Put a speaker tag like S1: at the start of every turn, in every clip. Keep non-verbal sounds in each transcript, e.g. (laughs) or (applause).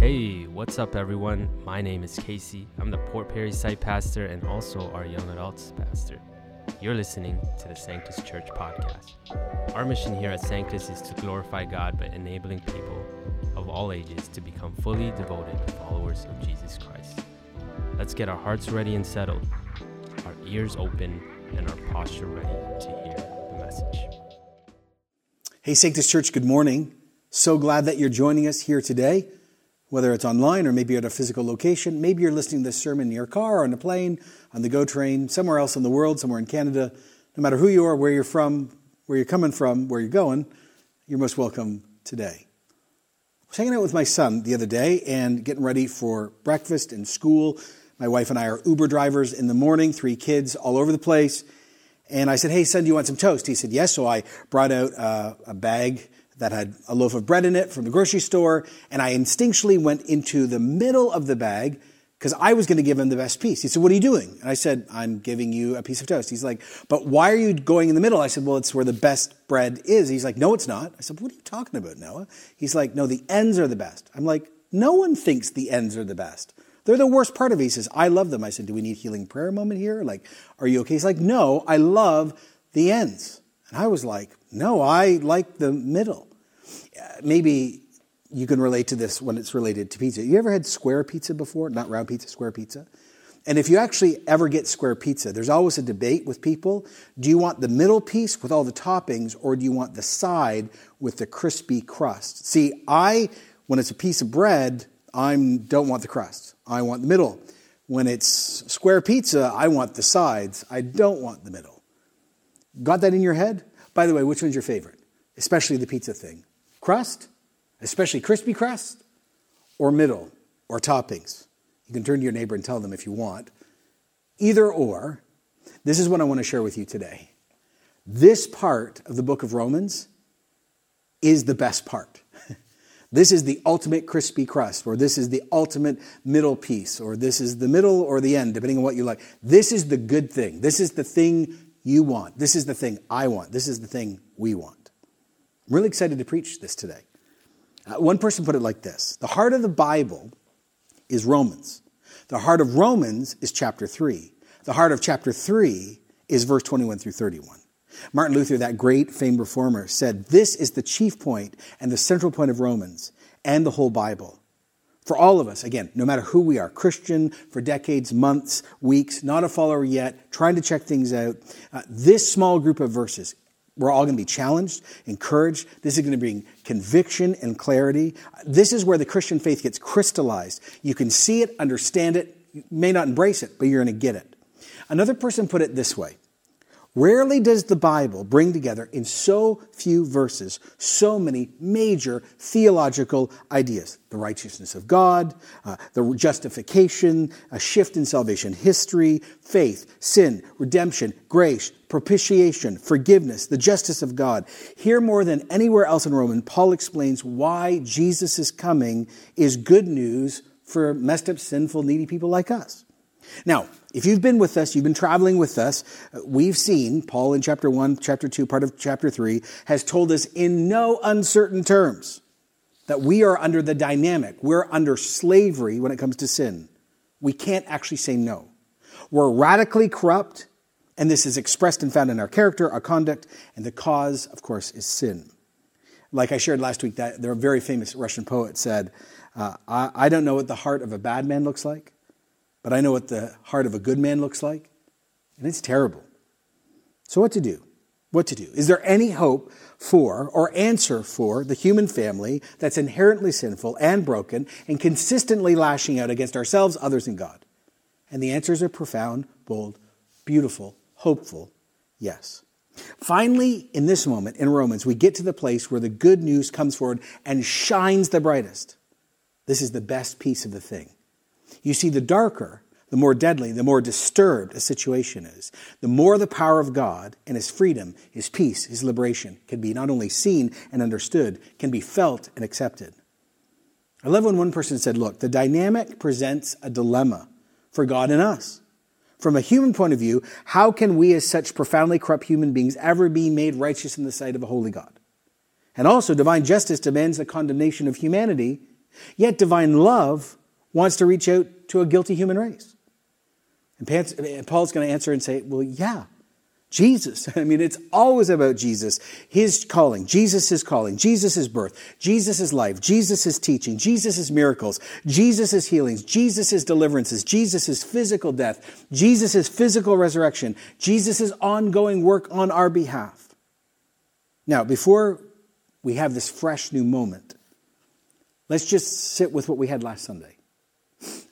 S1: Hey, what's up, everyone? My name is Casey. I'm the Port Perry site pastor and also our young adults pastor. You're listening to the Sanctus Church podcast. Our mission here at Sanctus is to glorify God by enabling people of all ages to become fully devoted followers of Jesus Christ. Let's get our hearts ready and settled, our ears open, and our posture ready to hear the message.
S2: Hey, Sanctus Church, good morning. So glad that you're joining us here today, whether it's online or maybe at a physical location. Maybe you're listening to this sermon in your car, on a plane, on the GO train, somewhere else in the world, somewhere in Canada. No matter who you are, where you're from, where you're coming from, where you're going, you're most welcome today. I was hanging out with my son the other day and getting ready for breakfast and school. My wife and I are Uber drivers in the morning, three kids all over the place. And I said, Hey, son, do you want some toast? He said, Yes. So I brought out uh, a bag that had a loaf of bread in it from the grocery store, and I instinctually went into the middle of the bag because I was going to give him the best piece. He said, What are you doing? And I said, I'm giving you a piece of toast. He's like, But why are you going in the middle? I said, Well, it's where the best bread is. He's like, No, it's not. I said, What are you talking about, Noah? He's like, No, the ends are the best. I'm like, No one thinks the ends are the best. They're the worst part of it. He says, I love them. I said, Do we need healing prayer moment here? Like, are you okay? He's like, No, I love the ends. And I was like, No, I like the middle. Maybe you can relate to this when it's related to pizza. You ever had square pizza before? Not round pizza, square pizza? And if you actually ever get square pizza, there's always a debate with people. Do you want the middle piece with all the toppings, or do you want the side with the crispy crust? See, I, when it's a piece of bread, I don't want the crust. I want the middle. When it's square pizza, I want the sides. I don't want the middle. Got that in your head? By the way, which one's your favorite? Especially the pizza thing. Crust, especially crispy crust, or middle, or toppings. You can turn to your neighbor and tell them if you want. Either or, this is what I want to share with you today. This part of the book of Romans is the best part. (laughs) This is the ultimate crispy crust, or this is the ultimate middle piece, or this is the middle or the end, depending on what you like. This is the good thing. This is the thing you want. This is the thing I want. This is the thing we want. I'm really excited to preach this today. Uh, one person put it like this The heart of the Bible is Romans. The heart of Romans is chapter 3. The heart of chapter 3 is verse 21 through 31. Martin Luther, that great famed reformer, said, This is the chief point and the central point of Romans and the whole Bible. For all of us, again, no matter who we are, Christian for decades, months, weeks, not a follower yet, trying to check things out, uh, this small group of verses, we're all going to be challenged, encouraged. This is going to bring conviction and clarity. This is where the Christian faith gets crystallized. You can see it, understand it, you may not embrace it, but you're going to get it. Another person put it this way Rarely does the Bible bring together in so few verses so many major theological ideas the righteousness of God, uh, the justification, a shift in salvation history, faith, sin, redemption, grace, propitiation, forgiveness, the justice of God. Here, more than anywhere else in Romans, Paul explains why Jesus' coming is good news for messed up, sinful, needy people like us. Now, if you've been with us, you've been traveling with us, we've seen Paul in chapter 1, chapter 2, part of chapter 3 has told us in no uncertain terms that we are under the dynamic. We're under slavery when it comes to sin. We can't actually say no. We're radically corrupt, and this is expressed and found in our character, our conduct, and the cause, of course, is sin. Like I shared last week, that there a very famous Russian poet said, uh, I, I don't know what the heart of a bad man looks like but I know what the heart of a good man looks like, and it's terrible. So, what to do? What to do? Is there any hope for or answer for the human family that's inherently sinful and broken and consistently lashing out against ourselves, others, and God? And the answers are profound, bold, beautiful, hopeful, yes. Finally, in this moment in Romans, we get to the place where the good news comes forward and shines the brightest. This is the best piece of the thing. You see, the darker, the more deadly, the more disturbed a situation is, the more the power of God and His freedom, His peace, His liberation can be not only seen and understood, can be felt and accepted. I love when one person said, Look, the dynamic presents a dilemma for God and us. From a human point of view, how can we, as such profoundly corrupt human beings, ever be made righteous in the sight of a holy God? And also, divine justice demands the condemnation of humanity Yet divine love wants to reach out to a guilty human race. And Paul's going to answer and say, well, yeah, Jesus. (laughs) I mean, it's always about Jesus, his calling, Jesus' is calling, Jesus' birth, Jesus' life, Jesus' teaching, Jesus' miracles, Jesus' healings, Jesus' deliverances, Jesus' physical death, Jesus' physical resurrection, Jesus' ongoing work on our behalf. Now, before we have this fresh new moment, let's just sit with what we had last Sunday.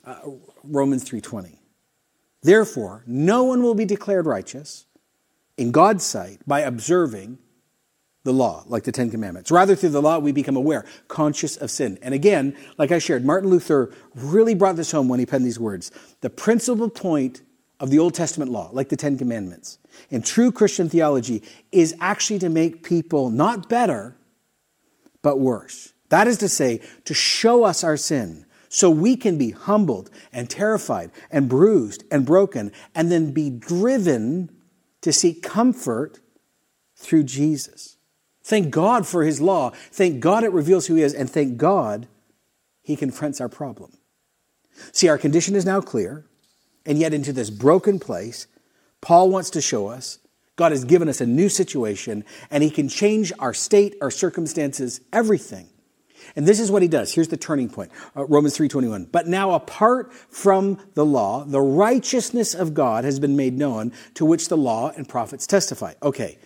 S2: Uh, Romans 3:20. Therefore, no one will be declared righteous in God's sight by observing the law, like the Ten Commandments. Rather, through the law, we become aware, conscious of sin. And again, like I shared, Martin Luther really brought this home when he penned these words. The principal point of the Old Testament law, like the Ten Commandments, in true Christian theology, is actually to make people not better, but worse. That is to say, to show us our sin so we can be humbled and terrified and bruised and broken and then be driven to seek comfort through Jesus. Thank God for his law. Thank God it reveals who he is. And thank God he confronts our problem. See, our condition is now clear. And yet, into this broken place, Paul wants to show us God has given us a new situation and he can change our state, our circumstances, everything. And this is what he does. Here's the turning point. Uh, Romans 3:21. But now apart from the law, the righteousness of God has been made known, to which the law and prophets testify. Okay.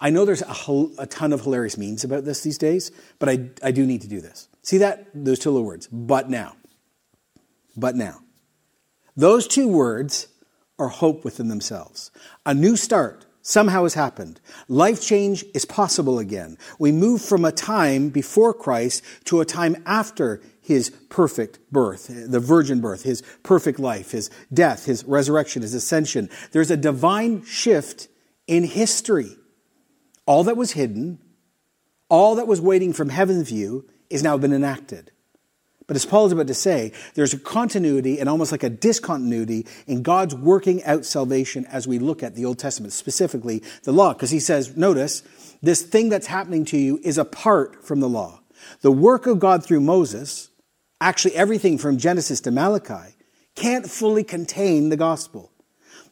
S2: I know there's a, a ton of hilarious memes about this these days, but I, I do need to do this. See that? Those two little words. But now. But now. Those two words are hope within themselves. A new start somehow has happened. Life change is possible again. We move from a time before Christ to a time after his perfect birth, the virgin birth, his perfect life, his death, his resurrection, his ascension. There's a divine shift in history. All that was hidden, all that was waiting from heaven's view, is now been enacted. But as Paul is about to say, there's a continuity and almost like a discontinuity in God's working out salvation as we look at the Old Testament, specifically the law. Because he says, notice, this thing that's happening to you is apart from the law. The work of God through Moses, actually everything from Genesis to Malachi, can't fully contain the gospel.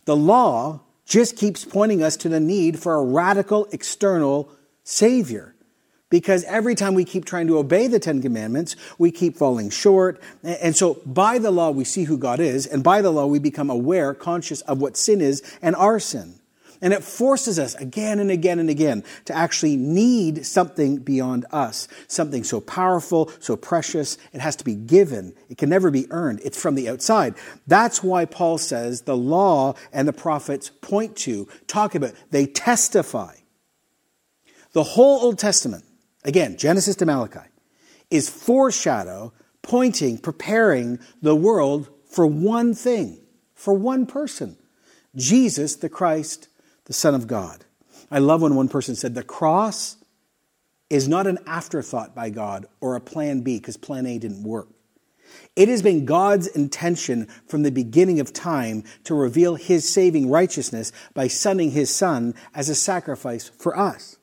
S2: The law just keeps pointing us to the need for a radical external Savior because every time we keep trying to obey the Ten Commandments, we keep falling short. And so by the law, we see who God is, and by the law, we become aware, conscious of what sin is and our sin. And it forces us again and again and again to actually need something beyond us, something so powerful, so precious. It has to be given. It can never be earned. It's from the outside. That's why Paul says the law and the prophets point to, talk about, they testify. The whole Old Testament again, Genesis to Malachi, is foreshadow pointing, preparing the world for one thing, for one person Jesus, the Christ, the Son of God. I love when one person said, The cross is not an afterthought by God or a plan B because plan A didn't work. It has been God's intention from the beginning of time to reveal his saving righteousness by sending his son as a sacrifice for us.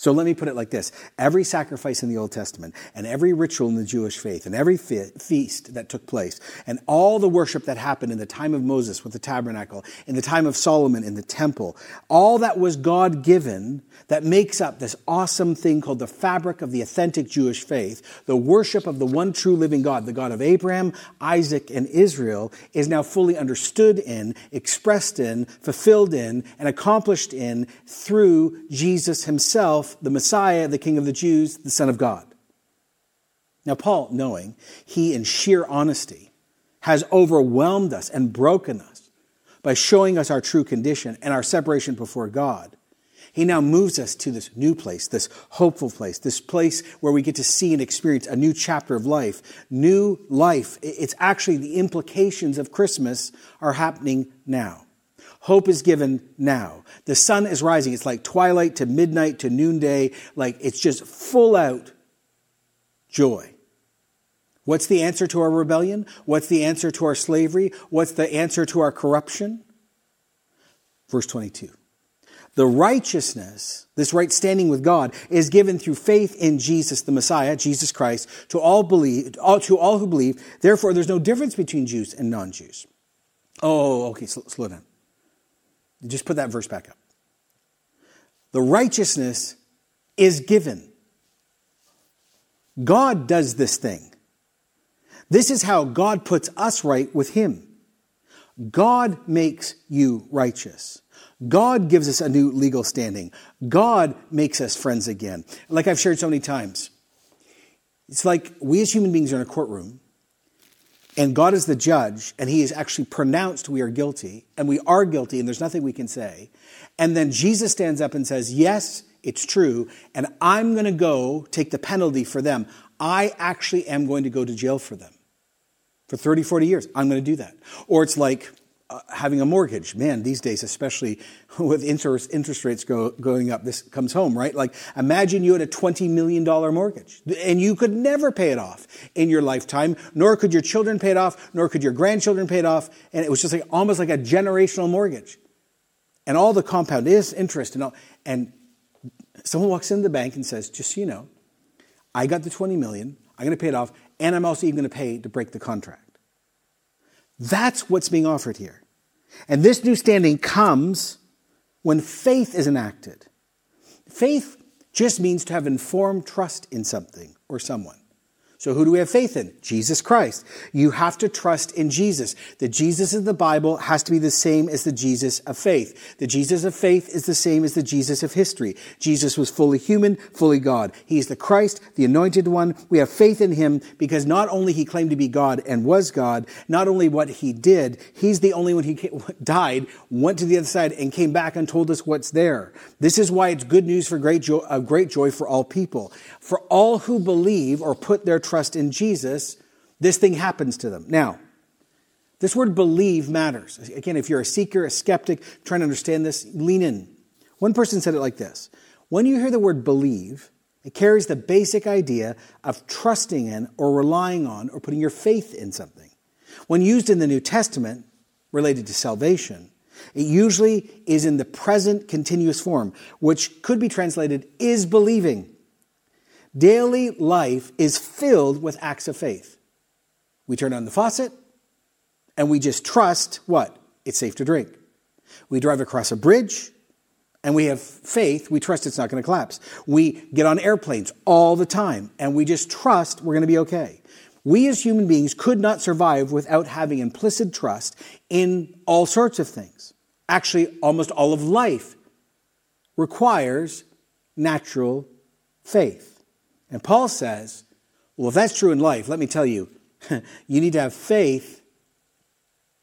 S2: So let me put it like this. Every sacrifice in the Old Testament, and every ritual in the Jewish faith, and every fe- feast that took place, and all the worship that happened in the time of Moses with the tabernacle, in the time of Solomon in the temple, all that was God given that makes up this awesome thing called the fabric of the authentic Jewish faith, the worship of the one true living God, the God of Abraham, Isaac, and Israel, is now fully understood in, expressed in, fulfilled in, and accomplished in through Jesus himself the Messiah, the King of the Jews, the Son of God. Now, Paul, knowing he, in sheer honesty, has overwhelmed us and broken us by showing us our true condition and our separation before God, he now moves us to this new place, this hopeful place, this place where we get to see and experience a new chapter of life. New life. It's actually the implications of Christmas are happening now. Hope is given now. The sun is rising. It's like twilight to midnight to noonday. Like it's just full out joy. What's the answer to our rebellion? What's the answer to our slavery? What's the answer to our corruption? Verse 22. The righteousness, this right standing with God, is given through faith in Jesus, the Messiah, Jesus Christ, to all believe, to all who believe. Therefore, there's no difference between Jews and non-Jews. Oh, okay, slow, slow down. Just put that verse back up. The righteousness is given. God does this thing. This is how God puts us right with Him. God makes you righteous. God gives us a new legal standing. God makes us friends again. Like I've shared so many times, it's like we as human beings are in a courtroom, and God is the judge, and He has actually pronounced we are guilty, and we are guilty, and there's nothing we can say. And then Jesus stands up and says, Yes, it's true, and I'm going to go take the penalty for them. I actually am going to go to jail for them for 30, 40 years. I'm going to do that. Or it's like uh, having a mortgage. Man, these days, especially (laughs) with interest, interest rates go, going up, this comes home, right? Like, imagine you had a $20 million mortgage and you could never pay it off in your lifetime, nor could your children pay it off, nor could your grandchildren pay it off. And it was just like almost like a generational mortgage. And all the compound is interest and all. And someone walks into the bank and says, just so you know, I got the 20 million, I'm going to pay it off, and I'm also even going to pay to break the contract. That's what's being offered here. And this new standing comes when faith is enacted. Faith just means to have informed trust in something or someone. So who do we have faith in? Jesus Christ. You have to trust in Jesus. The Jesus of the Bible has to be the same as the Jesus of faith. The Jesus of faith is the same as the Jesus of history. Jesus was fully human, fully God. He's the Christ, the anointed one. We have faith in him because not only he claimed to be God and was God, not only what he did, he's the only one who (laughs) died, went to the other side and came back and told us what's there. This is why it's good news for great joy, great joy for all people. For all who believe or put their trust in Jesus, this thing happens to them. Now, this word believe matters. Again, if you're a seeker, a skeptic, trying to understand this, lean in. One person said it like this When you hear the word believe, it carries the basic idea of trusting in or relying on or putting your faith in something. When used in the New Testament, related to salvation, it usually is in the present continuous form, which could be translated is believing. Daily life is filled with acts of faith. We turn on the faucet and we just trust what? It's safe to drink. We drive across a bridge and we have faith. We trust it's not going to collapse. We get on airplanes all the time and we just trust we're going to be okay. We as human beings could not survive without having implicit trust in all sorts of things. Actually, almost all of life requires natural faith. And Paul says, well, if that's true in life, let me tell you, (laughs) you need to have faith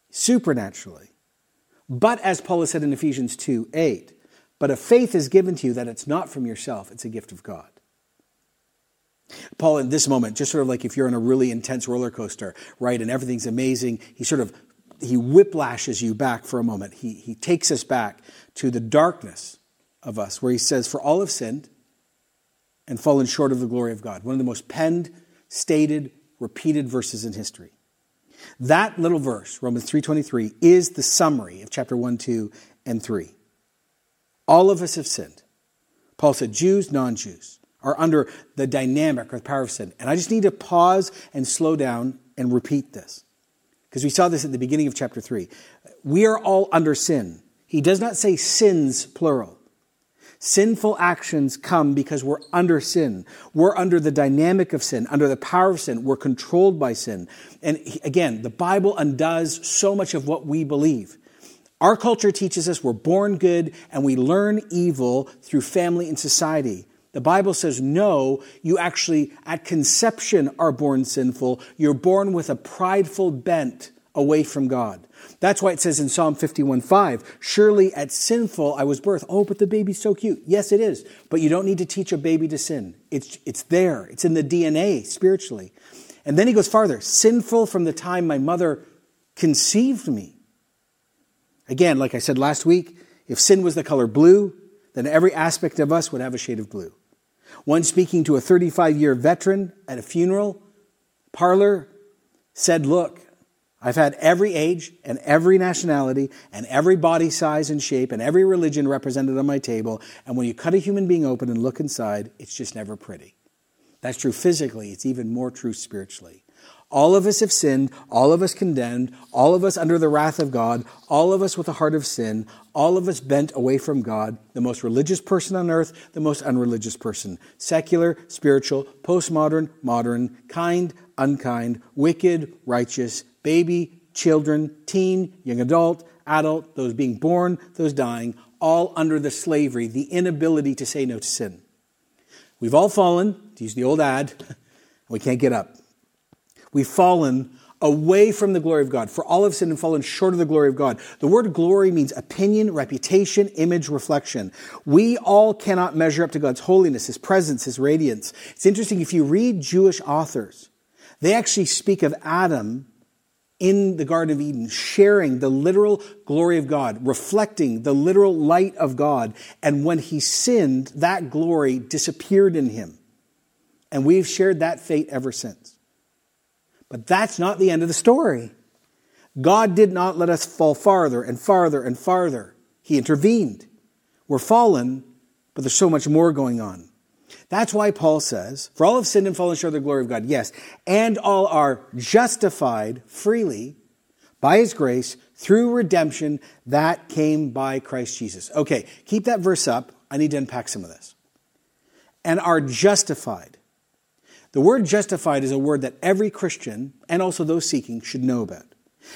S2: supernaturally. But as Paul has said in Ephesians 2 8, but a faith is given to you that it's not from yourself, it's a gift of God. Paul, in this moment, just sort of like if you're on a really intense roller coaster, right, and everything's amazing, he sort of he whiplashes you back for a moment. He, he takes us back to the darkness of us, where he says, For all have sinned and fallen short of the glory of God. One of the most penned, stated, repeated verses in history. That little verse, Romans 3:23, is the summary of chapter 1, 2, and 3. All of us have sinned. Paul said Jews, non-Jews are under the dynamic or the power of sin. And I just need to pause and slow down and repeat this. Because we saw this at the beginning of chapter 3. We are all under sin. He does not say sins plural. Sinful actions come because we're under sin. We're under the dynamic of sin, under the power of sin. We're controlled by sin. And again, the Bible undoes so much of what we believe. Our culture teaches us we're born good and we learn evil through family and society. The Bible says, no, you actually at conception are born sinful. You're born with a prideful bent away from God. That's why it says in Psalm 51 5, surely at sinful I was birthed. Oh, but the baby's so cute. Yes, it is. But you don't need to teach a baby to sin. It's, it's there, it's in the DNA spiritually. And then he goes farther sinful from the time my mother conceived me. Again, like I said last week, if sin was the color blue, then every aspect of us would have a shade of blue. One speaking to a 35 year veteran at a funeral parlor said, Look, I've had every age and every nationality and every body size and shape and every religion represented on my table. And when you cut a human being open and look inside, it's just never pretty. That's true physically, it's even more true spiritually. All of us have sinned, all of us condemned, all of us under the wrath of God, all of us with a heart of sin, all of us bent away from God, the most religious person on earth, the most unreligious person, secular, spiritual, postmodern, modern, kind, unkind, wicked, righteous, baby, children, teen, young adult, adult, those being born, those dying, all under the slavery, the inability to say no to sin. We've all fallen, to use the old ad, (laughs) we can't get up. We've fallen away from the glory of God. For all have sinned and fallen short of the glory of God. The word glory means opinion, reputation, image, reflection. We all cannot measure up to God's holiness, His presence, His radiance. It's interesting, if you read Jewish authors, they actually speak of Adam in the Garden of Eden, sharing the literal glory of God, reflecting the literal light of God. And when he sinned, that glory disappeared in him. And we've shared that fate ever since. But that's not the end of the story. God did not let us fall farther and farther and farther. He intervened. We're fallen, but there's so much more going on. That's why Paul says, For all have sinned and fallen short of the glory of God, yes, and all are justified freely by his grace through redemption that came by Christ Jesus. Okay, keep that verse up. I need to unpack some of this. And are justified. The word justified is a word that every Christian, and also those seeking, should know about.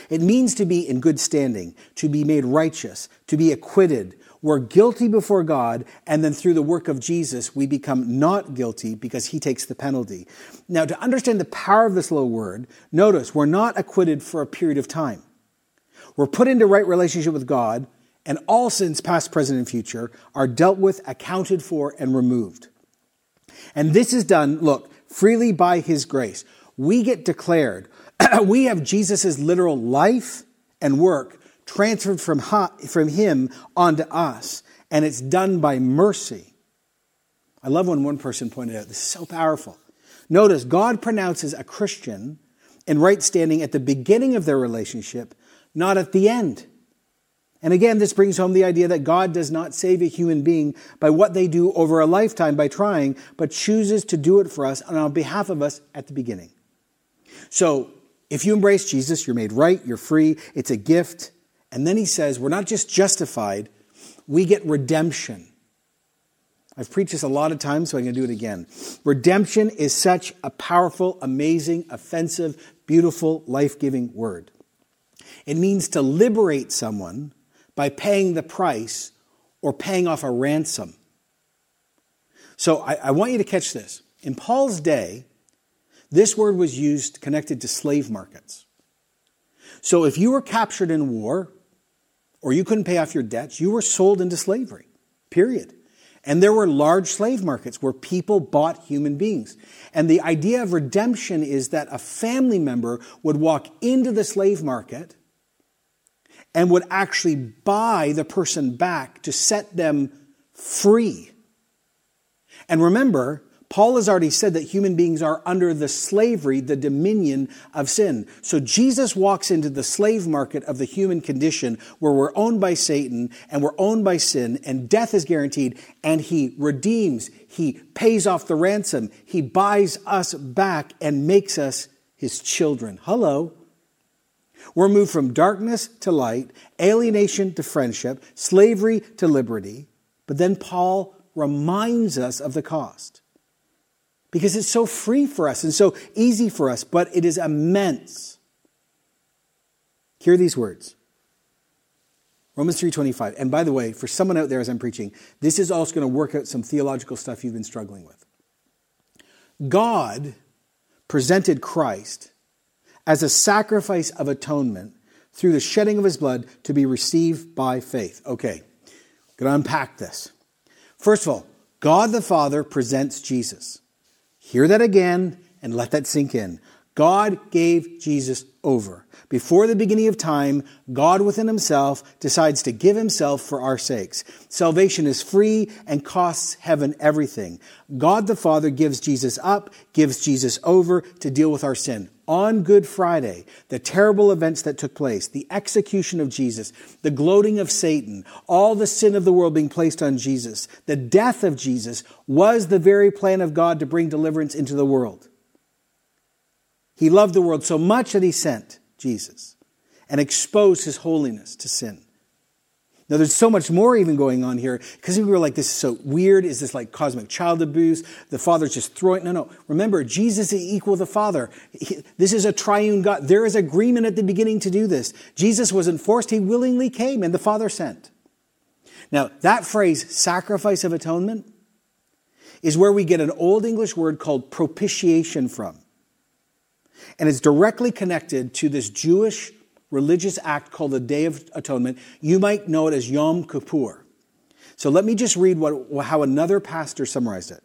S2: It means to be in good standing, to be made righteous, to be acquitted, we're guilty before God, and then through the work of Jesus, we become not guilty because he takes the penalty. Now, to understand the power of this little word, notice we're not acquitted for a period of time. We're put into right relationship with God, and all sins, past, present, and future, are dealt with, accounted for, and removed. And this is done, look, freely by his grace. We get declared, (clears throat) we have Jesus' literal life and work transferred from, from him onto us, and it's done by mercy. I love when one person pointed out this is so powerful. Notice, God pronounces a Christian in right standing at the beginning of their relationship, not at the end. And again, this brings home the idea that God does not save a human being by what they do over a lifetime by trying, but chooses to do it for us and on behalf of us at the beginning. So, if you embrace Jesus, you're made right, you're free, it's a gift. And then he says, we're not just justified, we get redemption. I've preached this a lot of times, so I'm going to do it again. Redemption is such a powerful, amazing, offensive, beautiful, life giving word. It means to liberate someone by paying the price or paying off a ransom. So I, I, want you to catch this. In Paul's day, this word was used connected to slave markets. So if you were captured in war, or you couldn't pay off your debts, you were sold into slavery, period. And there were large slave markets where people bought human beings. And the idea of redemption is that a family member would walk into the slave market and would actually buy the person back to set them free. And remember, Paul has already said that human beings are under the slavery, the dominion of sin. So Jesus walks into the slave market of the human condition where we're owned by Satan and we're owned by sin and death is guaranteed and he redeems, he pays off the ransom, he buys us back and makes us his children. Hello. We're moved from darkness to light, alienation to friendship, slavery to liberty. But then Paul reminds us of the cost because it's so free for us and so easy for us, but it is immense. Hear these words. Romans 3:25. And by the way, for someone out there as I'm preaching, this is also going to work out some theological stuff you've been struggling with. God presented Christ as a sacrifice of atonement through the shedding of his blood to be received by faith. Okay. Going to unpack this. First of all, God the Father presents Jesus. Hear that again and let that sink in. God gave Jesus over. Before the beginning of time, God within himself decides to give himself for our sakes. Salvation is free and costs heaven everything. God the Father gives Jesus up, gives Jesus over to deal with our sin. On Good Friday, the terrible events that took place, the execution of Jesus, the gloating of Satan, all the sin of the world being placed on Jesus, the death of Jesus was the very plan of God to bring deliverance into the world. He loved the world so much that he sent Jesus and exposed his holiness to sin. Now, there's so much more even going on here because we were like, this is so weird. Is this like cosmic child abuse? The Father's just throwing. No, no. Remember, Jesus is equal to the Father. He, this is a triune God. There is agreement at the beginning to do this. Jesus wasn't forced, he willingly came, and the Father sent. Now, that phrase, sacrifice of atonement, is where we get an Old English word called propitiation from. And it's directly connected to this Jewish religious act called the Day of Atonement. You might know it as Yom Kippur. So let me just read what, how another pastor summarized it.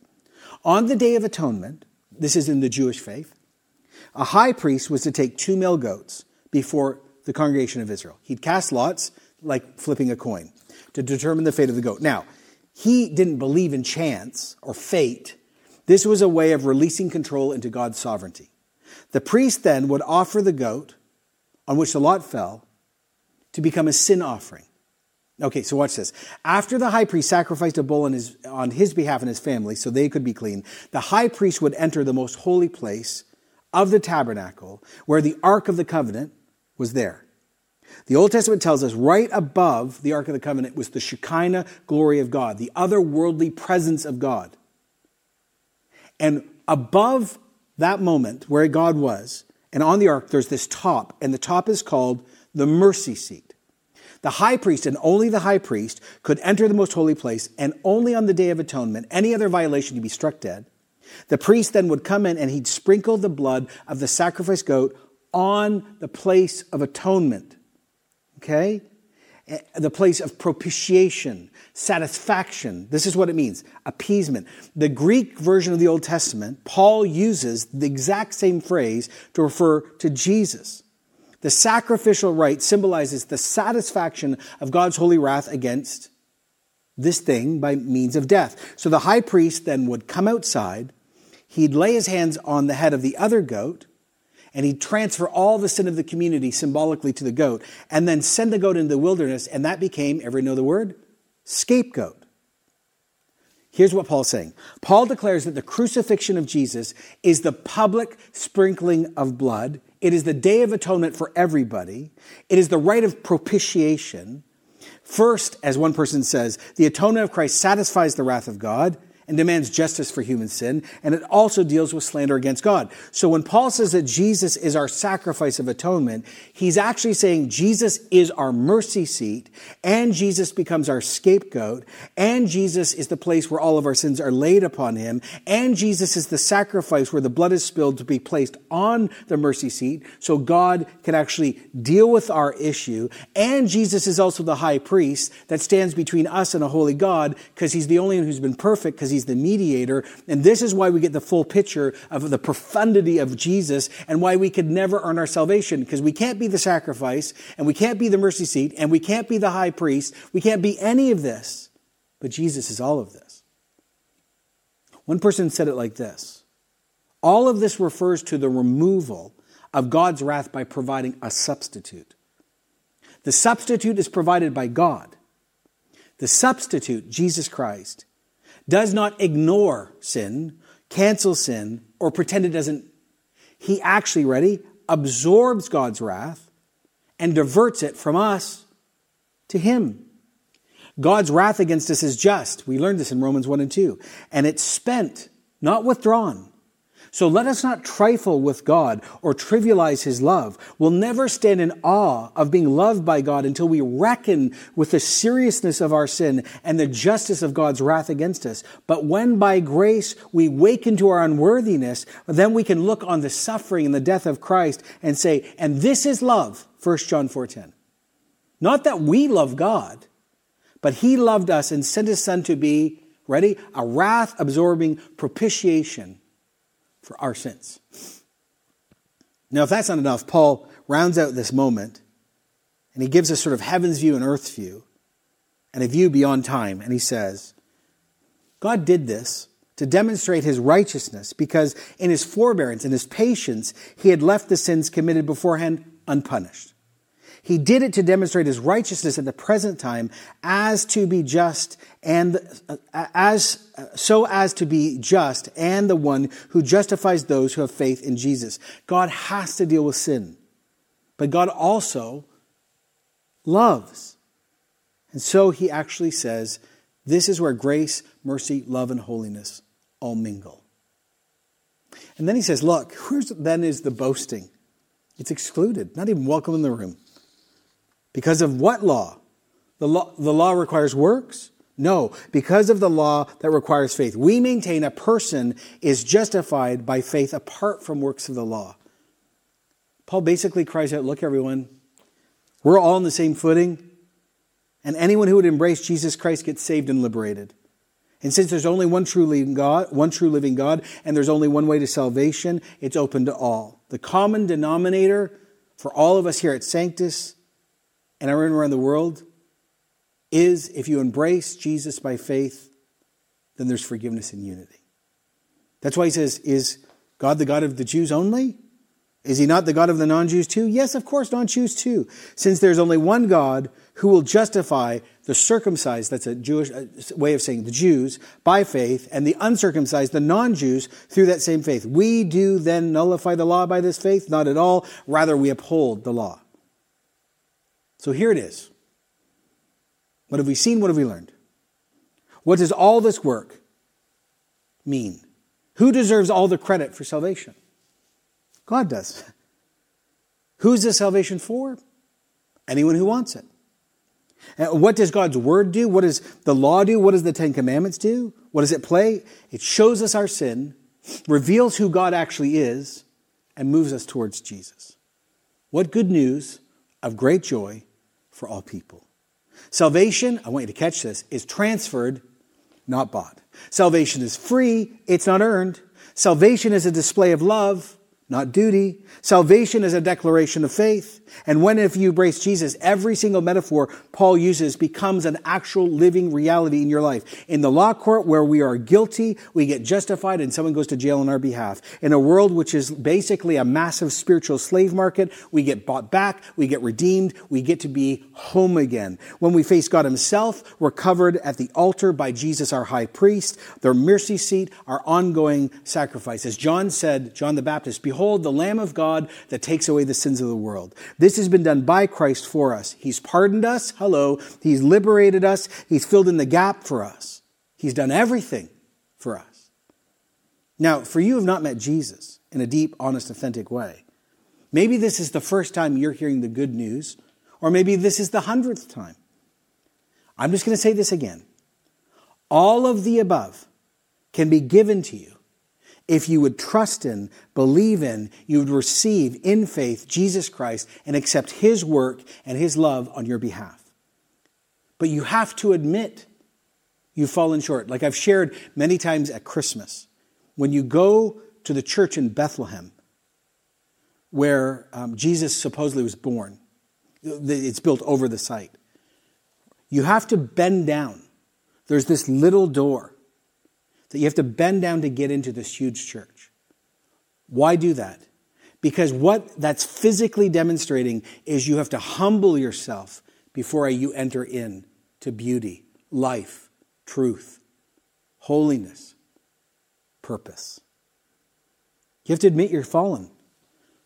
S2: On the Day of Atonement, this is in the Jewish faith, a high priest was to take two male goats before the congregation of Israel. He'd cast lots, like flipping a coin, to determine the fate of the goat. Now, he didn't believe in chance or fate. This was a way of releasing control into God's sovereignty. The priest then would offer the goat on which the lot fell to become a sin offering. Okay, so watch this. After the high priest sacrificed a bull on his, on his behalf and his family so they could be clean, the high priest would enter the most holy place of the tabernacle where the Ark of the Covenant was there. The Old Testament tells us right above the Ark of the Covenant was the Shekinah glory of God, the otherworldly presence of God. And above that moment where God was, and on the ark there's this top, and the top is called the mercy seat. The high priest and only the high priest could enter the most holy place, and only on the day of atonement, any other violation to be struck dead. The priest then would come in and he'd sprinkle the blood of the sacrifice goat on the place of atonement. Okay? Eh, the place of propitiation, satisfaction. This is what it means appeasement. The Greek version of the Old Testament, Paul uses the exact same phrase to refer to Jesus. The sacrificial rite symbolizes the satisfaction of God's holy wrath against this thing by means of death. So the high priest then would come outside, he'd lay his hands on the head of the other goat, and he'd transfer all the sin of the community symbolically to the goat, and then send the goat into the wilderness, and that became, ever know the word? Scapegoat. Here's what Paul's saying Paul declares that the crucifixion of Jesus is the public sprinkling of blood. It is the day of atonement for everybody. It is the rite of propitiation. First, as one person says, the atonement of Christ satisfies the wrath of God and demands justice for human sin, and it also deals with slander against God. So when Paul says that Jesus is our sacrifice of atonement, he's actually saying Jesus is our mercy seat, and Jesus becomes our scapegoat, and Jesus is the place where all of our sins are laid upon him, and Jesus is the sacrifice where the blood is spilled to be placed on the mercy seat, so God can actually deal with our issue, and Jesus is also the high priest that stands between us and a holy God, because he's the only one who's been perfect, because he's the mediator. And this is why we get the full picture of the profundity of Jesus and why we could never earn our salvation because we can't be the sacrifice and we can't be the mercy seat and we can't be the high priest. We can't be any of this. But Jesus is all of this. One person said it like this All of this refers to the removal of God's wrath by providing a substitute. The substitute is provided by God. The substitute, Jesus Christ, does not ignore sin, cancel sin, or pretend it doesn't. He actually, ready, absorbs God's wrath and diverts it from us to Him. God's wrath against us is just. We learned this in Romans 1 and 2. And it's spent, not withdrawn. So let us not trifle with God or trivialize his love. We'll never stand in awe of being loved by God until we reckon with the seriousness of our sin and the justice of God's wrath against us. But when by grace we waken to our unworthiness, then we can look on the suffering and the death of Christ and say, and this is love, 1 John 4:10. Not that we love God, but he loved us and sent his son to be, ready, a wrath absorbing propitiation for our sins. Now, if that's not enough, Paul rounds out this moment and he gives us sort of heaven's view and earth's view and a view beyond time. And he says, God did this to demonstrate his righteousness because in his forbearance and his patience, he had left the sins committed beforehand unpunished. He did it to demonstrate his righteousness at the present time as to be just and uh, as uh, so as to be just and the one who justifies those who have faith in Jesus. God has to deal with sin. But God also loves. And so he actually says, this is where grace, mercy, love, and holiness all mingle. And then he says, look, where then is the boasting? It's excluded, not even welcome in the room. Because of what law? The law, the law requires works? No, because of the law that requires faith. We maintain a person is justified by faith apart from works of the law. Paul basically cries out, Look, everyone, we're all on the same footing, and anyone who would embrace Jesus Christ gets saved and liberated. And since there's only one true living God, one true living God, and there's only one way to salvation, it's open to all. The common denominator for all of us here at Sanctus and everyone around the world is if you embrace Jesus by faith, then there's forgiveness and unity. That's why he says, Is God the God of the Jews only? Is he not the God of the non Jews too? Yes, of course, non Jews too. Since there's only one God who will justify the circumcised, that's a Jewish uh, way of saying the Jews, by faith, and the uncircumcised, the non Jews, through that same faith. We do then nullify the law by this faith? Not at all. Rather, we uphold the law. So here it is. What have we seen? What have we learned? What does all this work mean? Who deserves all the credit for salvation? God does. (laughs) Who's the salvation for? Anyone who wants it. And what does God's word do? What does the law do? What does the Ten Commandments do? What does it play? It shows us our sin, reveals who God actually is, and moves us towards Jesus. What good news of great joy for all people. Salvation, I want you to catch this, is transferred, not bought. Salvation is free, it's not earned. Salvation is a display of love, not duty. Salvation is a declaration of faith. And when if you embrace Jesus, every single metaphor Paul uses becomes an actual living reality in your life. In the law court where we are guilty, we get justified and someone goes to jail on our behalf. In a world which is basically a massive spiritual slave market, we get bought back, we get redeemed, we get to be home again. When we face God himself, we're covered at the altar by Jesus, our high priest, their mercy seat, our ongoing sacrifice. As John said, John the Baptist, behold the Lamb of God that takes away the sins of the world. This has been done by Christ for us. He's pardoned us. Hello. He's liberated us. He's filled in the gap for us. He's done everything for us. Now, for you who have not met Jesus in a deep, honest, authentic way, maybe this is the first time you're hearing the good news, or maybe this is the hundredth time. I'm just going to say this again. All of the above can be given to you if you would trust in, believe in, you would receive in faith Jesus Christ and accept his work and his love on your behalf. But you have to admit you've fallen short. Like I've shared many times at Christmas, when you go to the church in Bethlehem, where um, Jesus supposedly was born, it's built over the site. You have to bend down. There's this little door that you have to bend down to get into this huge church. Why do that? Because what that's physically demonstrating is you have to humble yourself before you enter in to beauty, life, truth, holiness, purpose. You have to admit you're fallen.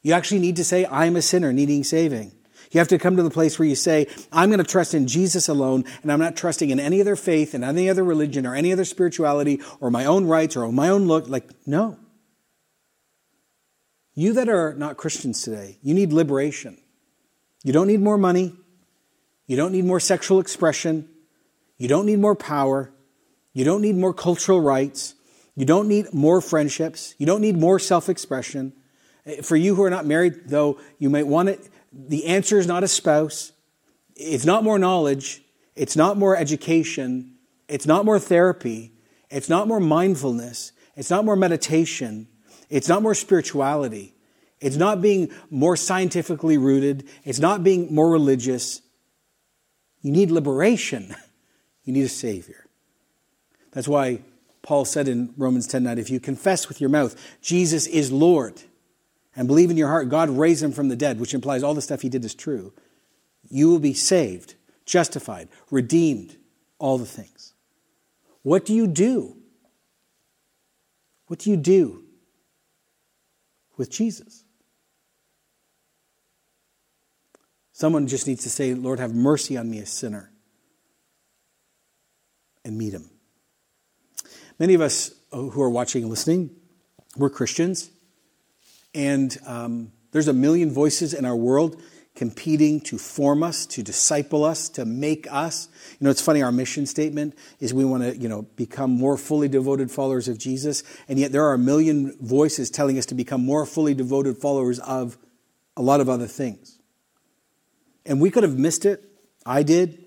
S2: You actually need to say, I'm a sinner needing saving. You have to come to the place where you say, I'm going to trust in Jesus alone, and I'm not trusting in any other faith and any other religion or any other spirituality or my own rights or my own look. Like, no. You that are not Christians today, you need liberation. You don't need more money. You don't need more sexual expression. You don't need more power. You don't need more cultural rights. You don't need more friendships. You don't need more self expression. Eh, for you who are not married, though, you might want it the answer is not a spouse. It's not more knowledge. It's not more education. It's not more therapy. It's not more mindfulness. It's not more meditation. It's not more spirituality. It's not being more scientifically rooted. It's not being more religious. You need liberation. (laughs) You need a Savior. That's why Paul said in Romans 10 9, if you confess with your mouth Jesus is Lord and believe in your heart God raised him from the dead, which implies all the stuff he did is true, you will be saved, justified, redeemed, all the things. What do you do? What do you do with Jesus? Someone just needs to say, Lord, have mercy on me, a sinner, and meet him. Many of us who are watching and listening, we're Christians, and um, there's a million voices in our world competing to form us, to disciple us, to make us. You know, it's funny, our mission statement is we want to, you know, become more fully devoted followers of Jesus, and yet there are a million voices telling us to become more fully devoted followers of a lot of other things. And we could have missed it. I did.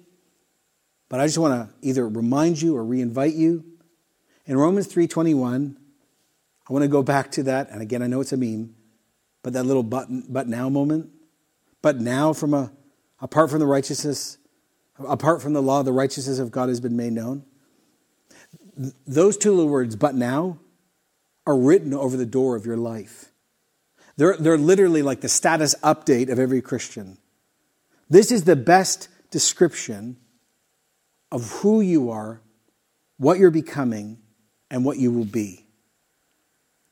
S2: But I just want to either remind you or re-invite you. In Romans 3:21, I want to go back to that, and again, I know it's a meme, but that little button, but now moment. But now, from a, apart from the righteousness, apart from the law, the righteousness of God has been made known. Those two little words, but now, are written over the door of your life. They're, they're literally like the status update of every Christian. This is the best description of who you are, what you're becoming, and what you will be.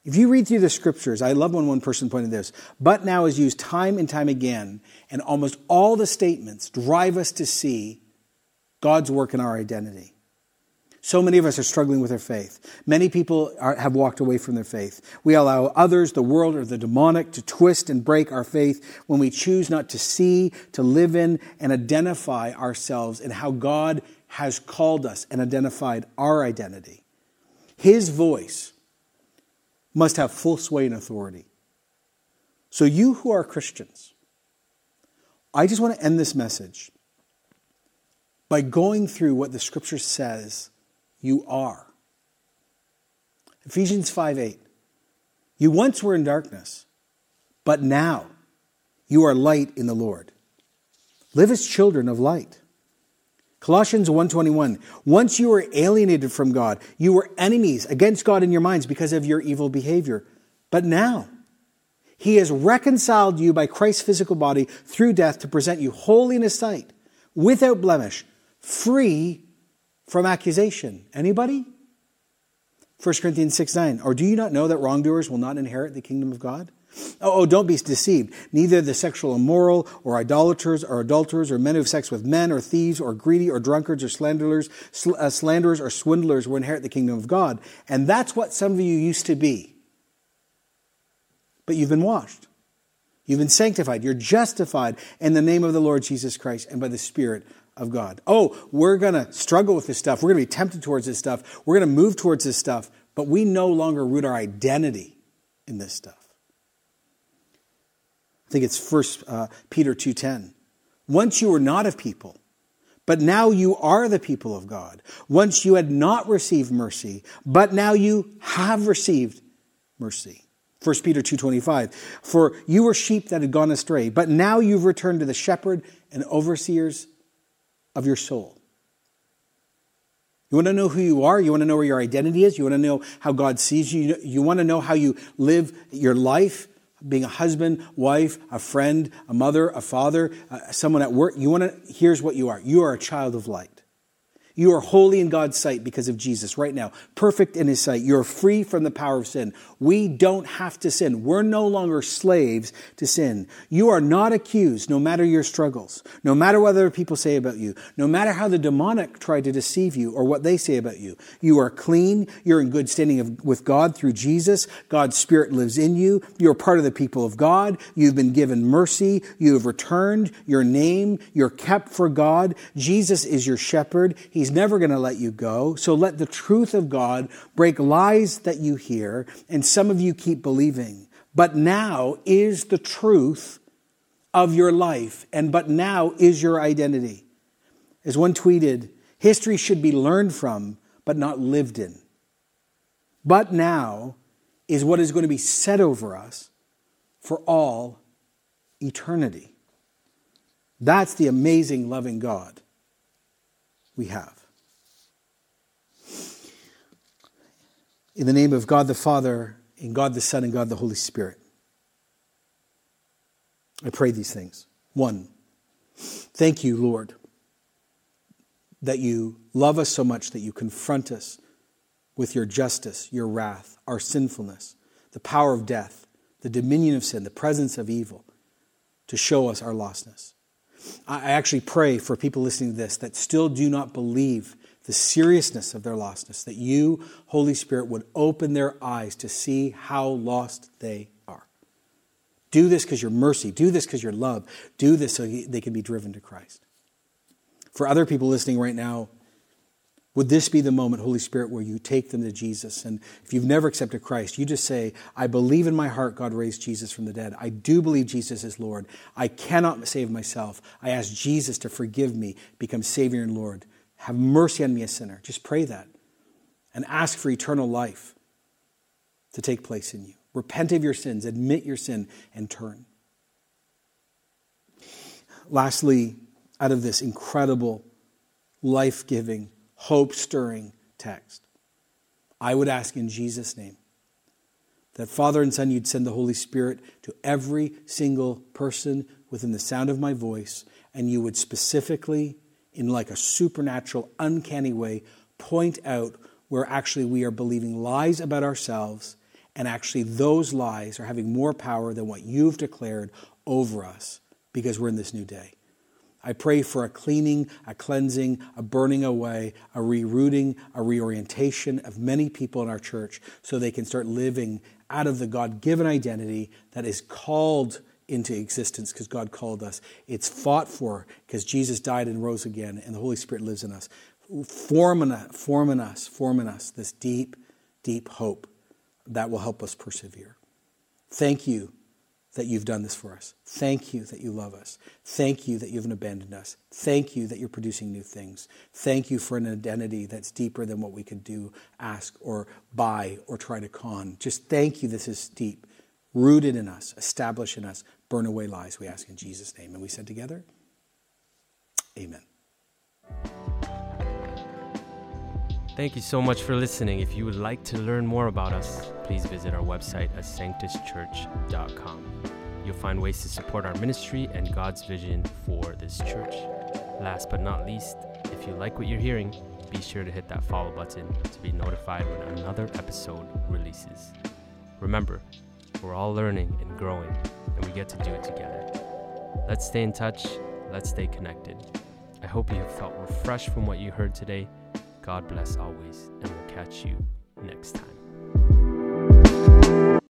S2: If you read through the scriptures, I love when one person pointed this, but now is used time and time again, and almost all the statements drive us to see God's work in our identity. So many of us are struggling with our faith. Many people are, have walked away from their faith. We allow others, the world, or the demonic to twist and break our faith when we choose not to see, to live in, and identify ourselves in how God has called us and identified our identity. His voice must have full sway and authority. So, you who are Christians, I just want to end this message by going through what the scripture says you are. Ephesians 5 8. You once were in darkness, but now you are light in the Lord. Live as children of light. Colossians 1:21 Once you were alienated from God, you were enemies against God in your minds because of your evil behavior. But now he has reconciled you by Christ's physical body through death to present you holy in his sight, without blemish, free from accusation. Anybody? 1 Corinthians 6 9. Or do you not know that wrongdoers will not inherit the kingdom of God? Oh, oh, don't be deceived. Neither the sexual immoral, or idolaters, or adulterers, or men who have sex with men, or thieves, or greedy, or drunkards, or slanderers, sl- uh, slanderers, or swindlers will inherit the kingdom of God. And that's what some of you used to be. But you've been washed. You've been sanctified. You're justified in the name of the Lord Jesus Christ and by the Spirit of God. Oh, we're going to struggle with this stuff. We're going to be tempted towards this stuff. We're going to move towards this stuff, but we no longer root our identity in this stuff. I think it's First uh, Peter 2:10. Once you were not of people, but now you are the people of God. Once you had not received mercy, but now you have received mercy. 1 Peter 2:25 For you were sheep that had gone astray, but now you've returned to the shepherd and overseers of your soul. You want to know who you are? You want to know where your identity is? You want to know how God sees you? You want to know how you live your life? Being a husband, wife, a friend, a mother, a father, uh, someone at work. You want to, here's what you are. You are a child of light. You are holy in God's sight because of Jesus right now, perfect in His sight. You're free from the power of sin. We don't have to sin. We're no longer slaves to sin. You are not accused, no matter your struggles, no matter what other people say about you, no matter how the demonic try to deceive you or what they say about you. You are clean. You're in good standing with God through Jesus. God's Spirit lives in you. You're part of the people of God. You've been given mercy. You have returned your name. You're kept for God. Jesus is your shepherd. Never going to let you go. So let the truth of God break lies that you hear, and some of you keep believing. But now is the truth of your life, and but now is your identity. As one tweeted, history should be learned from, but not lived in. But now is what is going to be said over us for all eternity. That's the amazing, loving God we have. In the name of God the Father, in God the Son, and God the Holy Spirit, I pray these things. One, thank you, Lord, that you love us so much that you confront us with your justice, your wrath, our sinfulness, the power of death, the dominion of sin, the presence of evil, to show us our lostness. I actually pray for people listening to this that still do not believe the seriousness of their lostness, that you, Holy Spirit, would open their eyes to see how lost they are. Do this because your mercy. Do this because your love. Do this so they can be driven to Christ. For other people listening right now, would this be the moment, Holy Spirit, where you take them to Jesus? And if you've never accepted Christ, you just say, I believe in my heart God raised Jesus from the dead. I do believe Jesus is Lord. I cannot save myself. I ask Jesus to forgive me, become Savior and Lord. Have mercy on me, a sinner. Just pray that and ask for eternal life to take place in you. Repent of your sins, admit your sin, and turn. Lastly, out of this incredible, life giving, hope stirring text. I would ask in Jesus' name that Father and Son, you'd send the Holy Spirit to every single person within the sound of my voice, and you would specifically, in like a supernatural, uncanny way, point out where actually we are believing lies about ourselves, and actually those lies are having more power than what you've declared over us because we're in this new day. I pray for a cleaning, a cleansing, a burning away, a rerouting, a reorientation of many people in our church so they can start living out of the God given identity that is called into existence because God called us. It's fought for because Jesus died and rose again and the Holy Spirit lives in us. Forming, forming us, forming us this deep, deep hope that will help us persevere. Thank you that you've done this for us. Thank you that you love us. Thank you that you haven't abandoned us. Thank you that you're producing new things. Thank you for an identity that's deeper than what we could do, ask, or buy, or try to con. Just thank you, this is deep, rooted in us, established in us. Burn away lies, we ask in Jesus' name. And we said together, Amen.
S1: Thank you so much for listening. If you would like to learn more about us, please visit our website at sanctuschurch.com. You'll find ways to support our ministry and God's vision for this church. Last but not least, if you like what you're hearing, be sure to hit that follow button to be notified when another episode releases. Remember, we're all learning and growing, and we get to do it together. Let's stay in touch, let's stay connected. I hope you have felt refreshed from what you heard today God bless always, and we'll catch you next time.